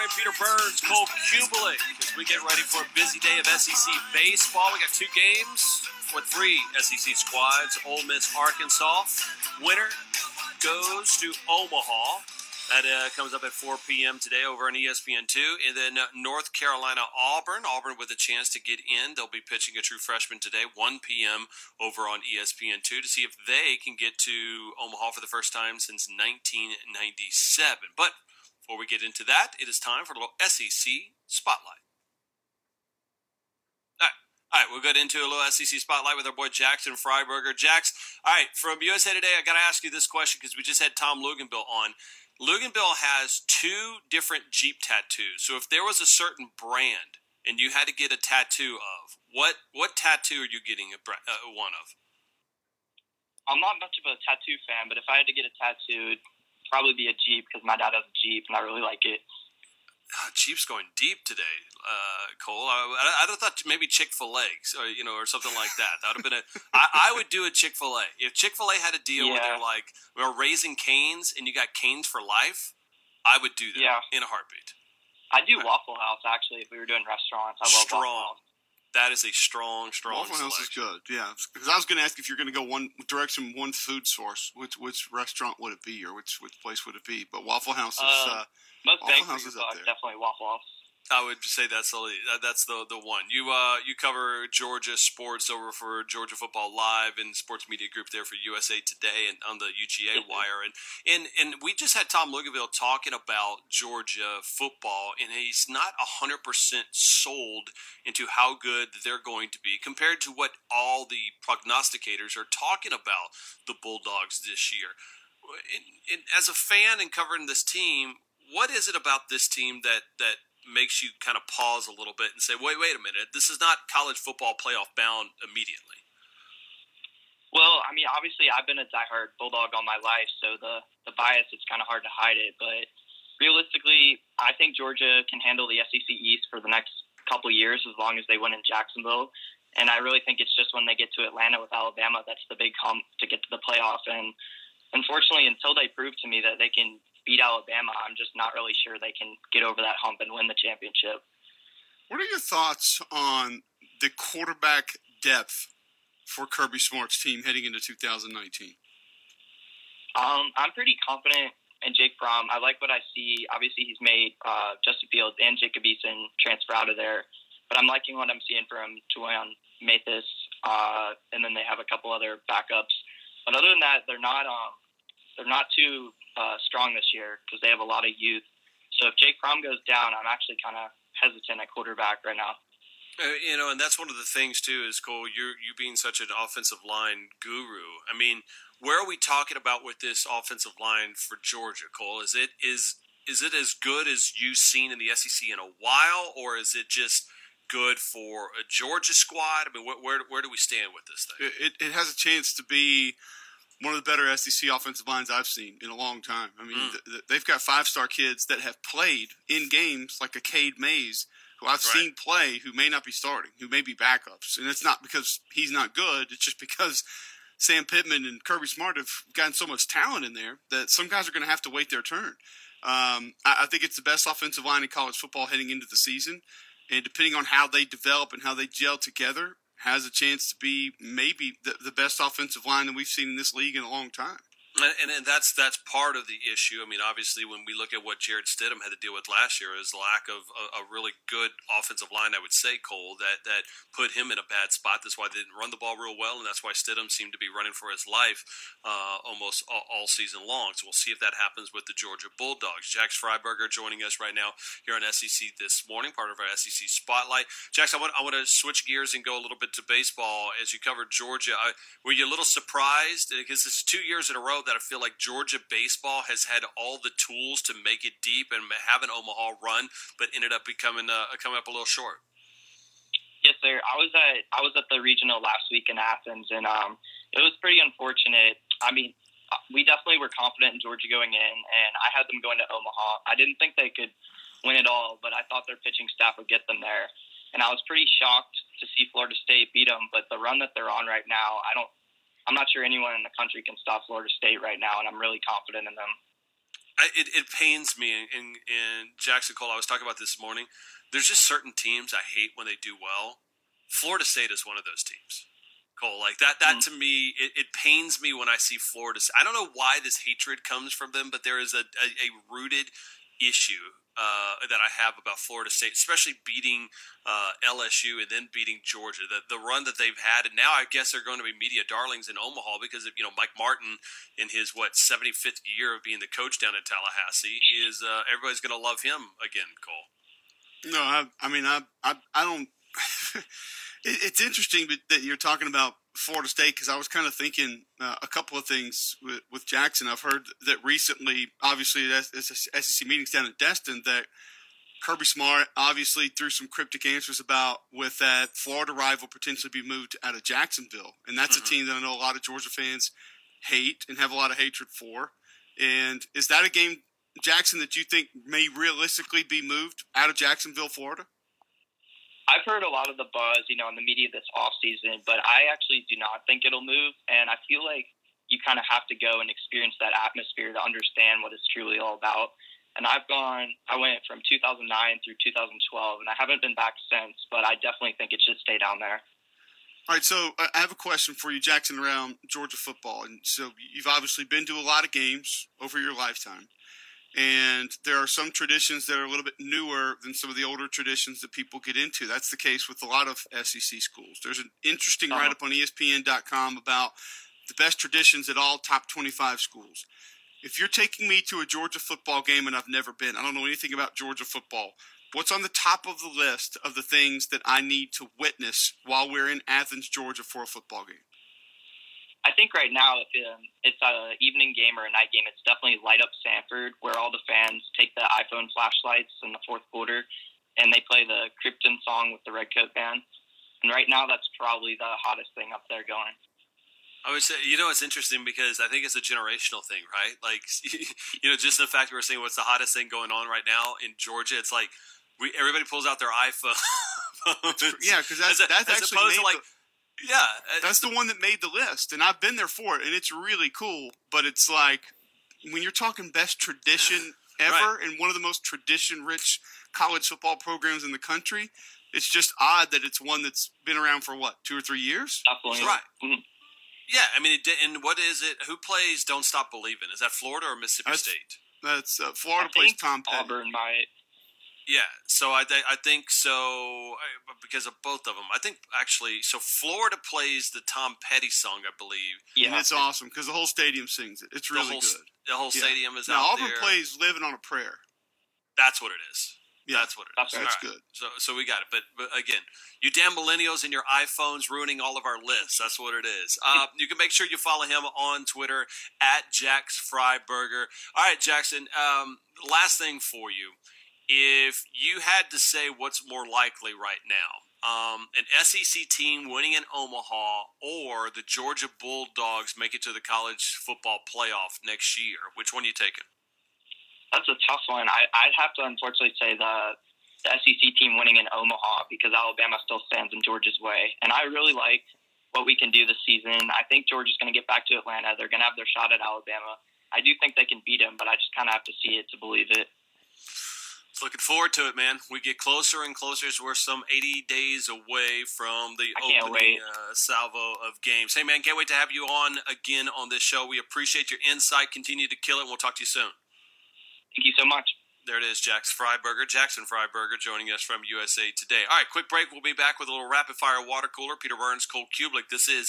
morning. Peter Burns, Cole Cubelic, as we get ready for a busy day of SEC baseball. We got two games for three SEC squads. Ole Miss, Arkansas. Winner goes to Omaha. That uh, comes up at 4 p.m. today over on ESPN2. And then uh, North Carolina, Auburn. Auburn with a chance to get in. They'll be pitching a true freshman today, 1 p.m. over on ESPN2 to see if they can get to Omaha for the first time since 1997. But before we get into that, it is time for a little SEC Spotlight. All right, we'll get into a little SEC spotlight with our boy Jackson Fryburger. Jax, all right, from USA Today, I got to ask you this question because we just had Tom Luginbill on. Luginbill has two different Jeep tattoos. So if there was a certain brand and you had to get a tattoo of, what what tattoo are you getting a, uh, one of? I'm not much of a tattoo fan, but if I had to get a tattoo, probably be a Jeep because my dad has a Jeep and I really like it. Oh, Jeep's going deep today, uh, Cole. I, I, I thought maybe Chick Fil A, or you know, or something like that. That would have been a. I, I would do a Chick Fil A if Chick Fil A had a deal yeah. where they're like we're raising canes and you got Cane's for life. I would do that yeah. in a heartbeat. I do. Waffle House actually. If we were doing restaurants, I love strong. Waffle House. That is a strong, strong. Waffle House is good, yeah. Because I was going to ask if you're going to go one direction, one food source. Which which restaurant would it be, or which which place would it be? But Waffle House is. Uh, uh, most Waffle House is up there. definitely Waffle House. I would say that's the that's the the one. You uh you cover Georgia sports over for Georgia Football Live and Sports Media Group there for USA Today and on the UGA wire and and and we just had Tom Luginbill talking about Georgia football and he's not hundred percent sold into how good they're going to be compared to what all the prognosticators are talking about the Bulldogs this year. And, and as a fan and covering this team, what is it about this team that that makes you kind of pause a little bit and say, wait, wait a minute, this is not college football playoff bound immediately. Well, I mean, obviously, I've been a diehard Bulldog all my life, so the the bias it's kind of hard to hide it. But realistically, I think Georgia can handle the SEC East for the next couple years as long as they win in Jacksonville. And I really think it's just when they get to Atlanta with Alabama that's the big hump to get to the playoff. And unfortunately, until they prove to me that they can beat Alabama, I'm just not really sure they can get over that hump and win the championship. What are your thoughts on the quarterback depth for Kirby Smart's team heading into 2019? Um, I'm pretty confident in Jake Fromm. I like what I see. Obviously, he's made uh, Justin Fields and Jacob Eason transfer out of there, but I'm liking what I'm seeing from Julian Mathis, uh, and then they have a couple other backups. But other than that, they're not um, they're not too uh, strong this year because they have a lot of youth. So if Jake Fromm goes down, I'm actually kind of hesitant at quarterback right now. Uh, you know, and that's one of the things too is Cole. You you being such an offensive line guru. I mean, where are we talking about with this offensive line for Georgia, Cole? Is it is is it as good as you've seen in the SEC in a while, or is it just good for a Georgia squad? I mean, where where, where do we stand with this thing? It, it has a chance to be one of the better SEC offensive lines I've seen in a long time. I mean, mm. th- th- they've got five star kids that have played in games like a Cade Mays, who I've right. seen play, who may not be starting, who may be backups. And it's not because he's not good, it's just because Sam Pittman and Kirby Smart have gotten so much talent in there that some guys are going to have to wait their turn. Um, I, I think it's the best offensive line in college football heading into the season. And depending on how they develop and how they gel together, has a chance to be maybe the, the best offensive line that we've seen in this league in a long time. And, and, that's that's part of the issue. I mean, obviously, when we look at what Jarrett Stidham had to deal with last year, is lack of a, a, really good offensive line. I would say Cole that that put him in a bad spot. That's why they didn't run the ball real well, and that's why Stidham seemed to be running for his life uh, almost all, all, season long. So we'll see if that happens with the Georgia Bulldogs. Jax Fryburger joining us right now here on SEC this morning, part of our SEC spotlight. Jax, I want I want to switch gears and go a little bit to baseball as you covered Georgia. I, were you a little surprised because it's two years in a row that I feel like Georgia baseball has had all the tools to make it deep and have an Omaha run, but ended up becoming uh, coming up a little short. Yes, sir. I was at I was at the regional last week in Athens, and um, it was pretty unfortunate. I mean, uh, we definitely were confident in Georgia going in, and I had them going to Omaha. I didn't think they could win it all, but I thought their pitching staff would get them there. And I was pretty shocked to see Florida State beat them. But the run that they're on right now, I don't I'm not sure anyone in the country can stop Florida State right now, and I'm really confident in them. I, it, it pains me. And, and Jackson Cole, I was talking about this morning. There's just certain teams I hate when they do well. Florida State is one of those teams. Cole, like that. That mm. to me, it, it, pains me when I see Florida. I don't know why this hatred comes from them, but there is a, a, a rooted issue uh, that I have about Florida State, especially beating uh, LSU and then beating Georgia. The, the run that they've had, and now I guess they're going to be media darlings in Omaha because of you know Mike Martin in his what 75th year of being the coach down in Tallahassee is uh, everybody's going to love him again. Cole. No, I, I mean I I, I don't. it's interesting that you're talking about Florida State because I was kind of thinking uh, a couple of things with, with, Jackson. I've heard that recently, obviously, it's SEC meetings down in Destin that Kirby Smart obviously threw some cryptic answers about with that Florida rival potentially be moved out of Jacksonville, and that's mm-hmm. a team that I know a lot of Georgia fans hate and have a lot of hatred for. And is that a game, Jackson, that you think may realistically be moved out of Jacksonville, Florida? I've heard a lot of the buzz, you know, in the media this off season, but I actually do not think it'll move. And I feel like you kind of have to go and experience that atmosphere to understand what it's truly all about. And I've gone, I went from 2009 through 2012, and I haven't been back since, but I definitely think it should stay down there. All right, so uh, I have a question for you, Jackson, around Georgia football. And so you've obviously been to a lot of games over your lifetime. And there are some traditions that are a little bit newer than some of the older traditions that people get into. That's the case with a lot of SEC schools. There's an interesting uh-huh. write up on ESPN.com about the best traditions at all top 25 schools. If you're taking me to a Georgia football game and I've never been, I don't know anything about Georgia football, what's on the top of the list of the things that I need to witness while we're in Athens, Georgia for a football game? I think right now, if um, it's an evening game or a night game, it's definitely light up Sanford, where all the fans take the iPhone flashlights in the fourth quarter, and they play the Krypton song with the Redcoat band. And right now, that's probably the hottest thing up there going. I would say, you know, it's interesting because I think it's a generational thing, right? Like, you know, just the fact we're saying what's the hottest thing going on right now in Georgia, it's like we everybody pulls out their iPhone. yeah, because that's, that's as actually opposed to like. The- yeah, uh, that's the one that made the list, and I've been there for it, and it's really cool. But it's like when you're talking best tradition ever, right. and one of the most tradition-rich college football programs in the country, it's just odd that it's one that's been around for what two or three years. Definitely, right. Mm-hmm. Yeah, I mean, it, and what is it? Who plays "Don't Stop Believing"? Is that Florida or Mississippi that's, State? That's uh, Florida plays Tom Petty. Auburn might. Yeah, so I, th- I think so because of both of them. I think actually, so Florida plays the Tom Petty song, I believe. Yeah, and it's awesome because the whole stadium sings it. It's really the whole, good. The whole yeah. stadium is now, out Auburn there. plays "Living on a Prayer." That's what it is. Yeah, that's what it is. That's right. good. So, so we got it. But, but again, you damn millennials and your iPhones ruining all of our lists. That's what it is. Uh, you can make sure you follow him on Twitter at Jax Fryburger. All right, Jackson. Um, last thing for you if you had to say what's more likely right now, um, an SEC team winning in Omaha or the Georgia Bulldogs make it to the college football playoff next year, which one are you taking? That's a tough one. I, would have to unfortunately say the, the SEC team winning in Omaha because Alabama still stands in Georgia's way. And I really like what we can do this season. I think Georgia's going to get back to Atlanta. They're going to have their shot at Alabama. I do think they can beat them, but I just kind of have to see it to believe it. Looking forward to it, man. We get closer and closer. we're some 80 days away from the opening uh, salvo of games. Hey, man, can't wait to have you on again on this show. We appreciate your insight. Continue to kill it, and we'll talk to you soon. Thank you so much. There it is, Jax Fryburger, Jackson Fryburger, joining us from USA Today. All right, quick break. We'll be back with a little rapid fire water cooler. Peter Burns, Cole Cubelic. This is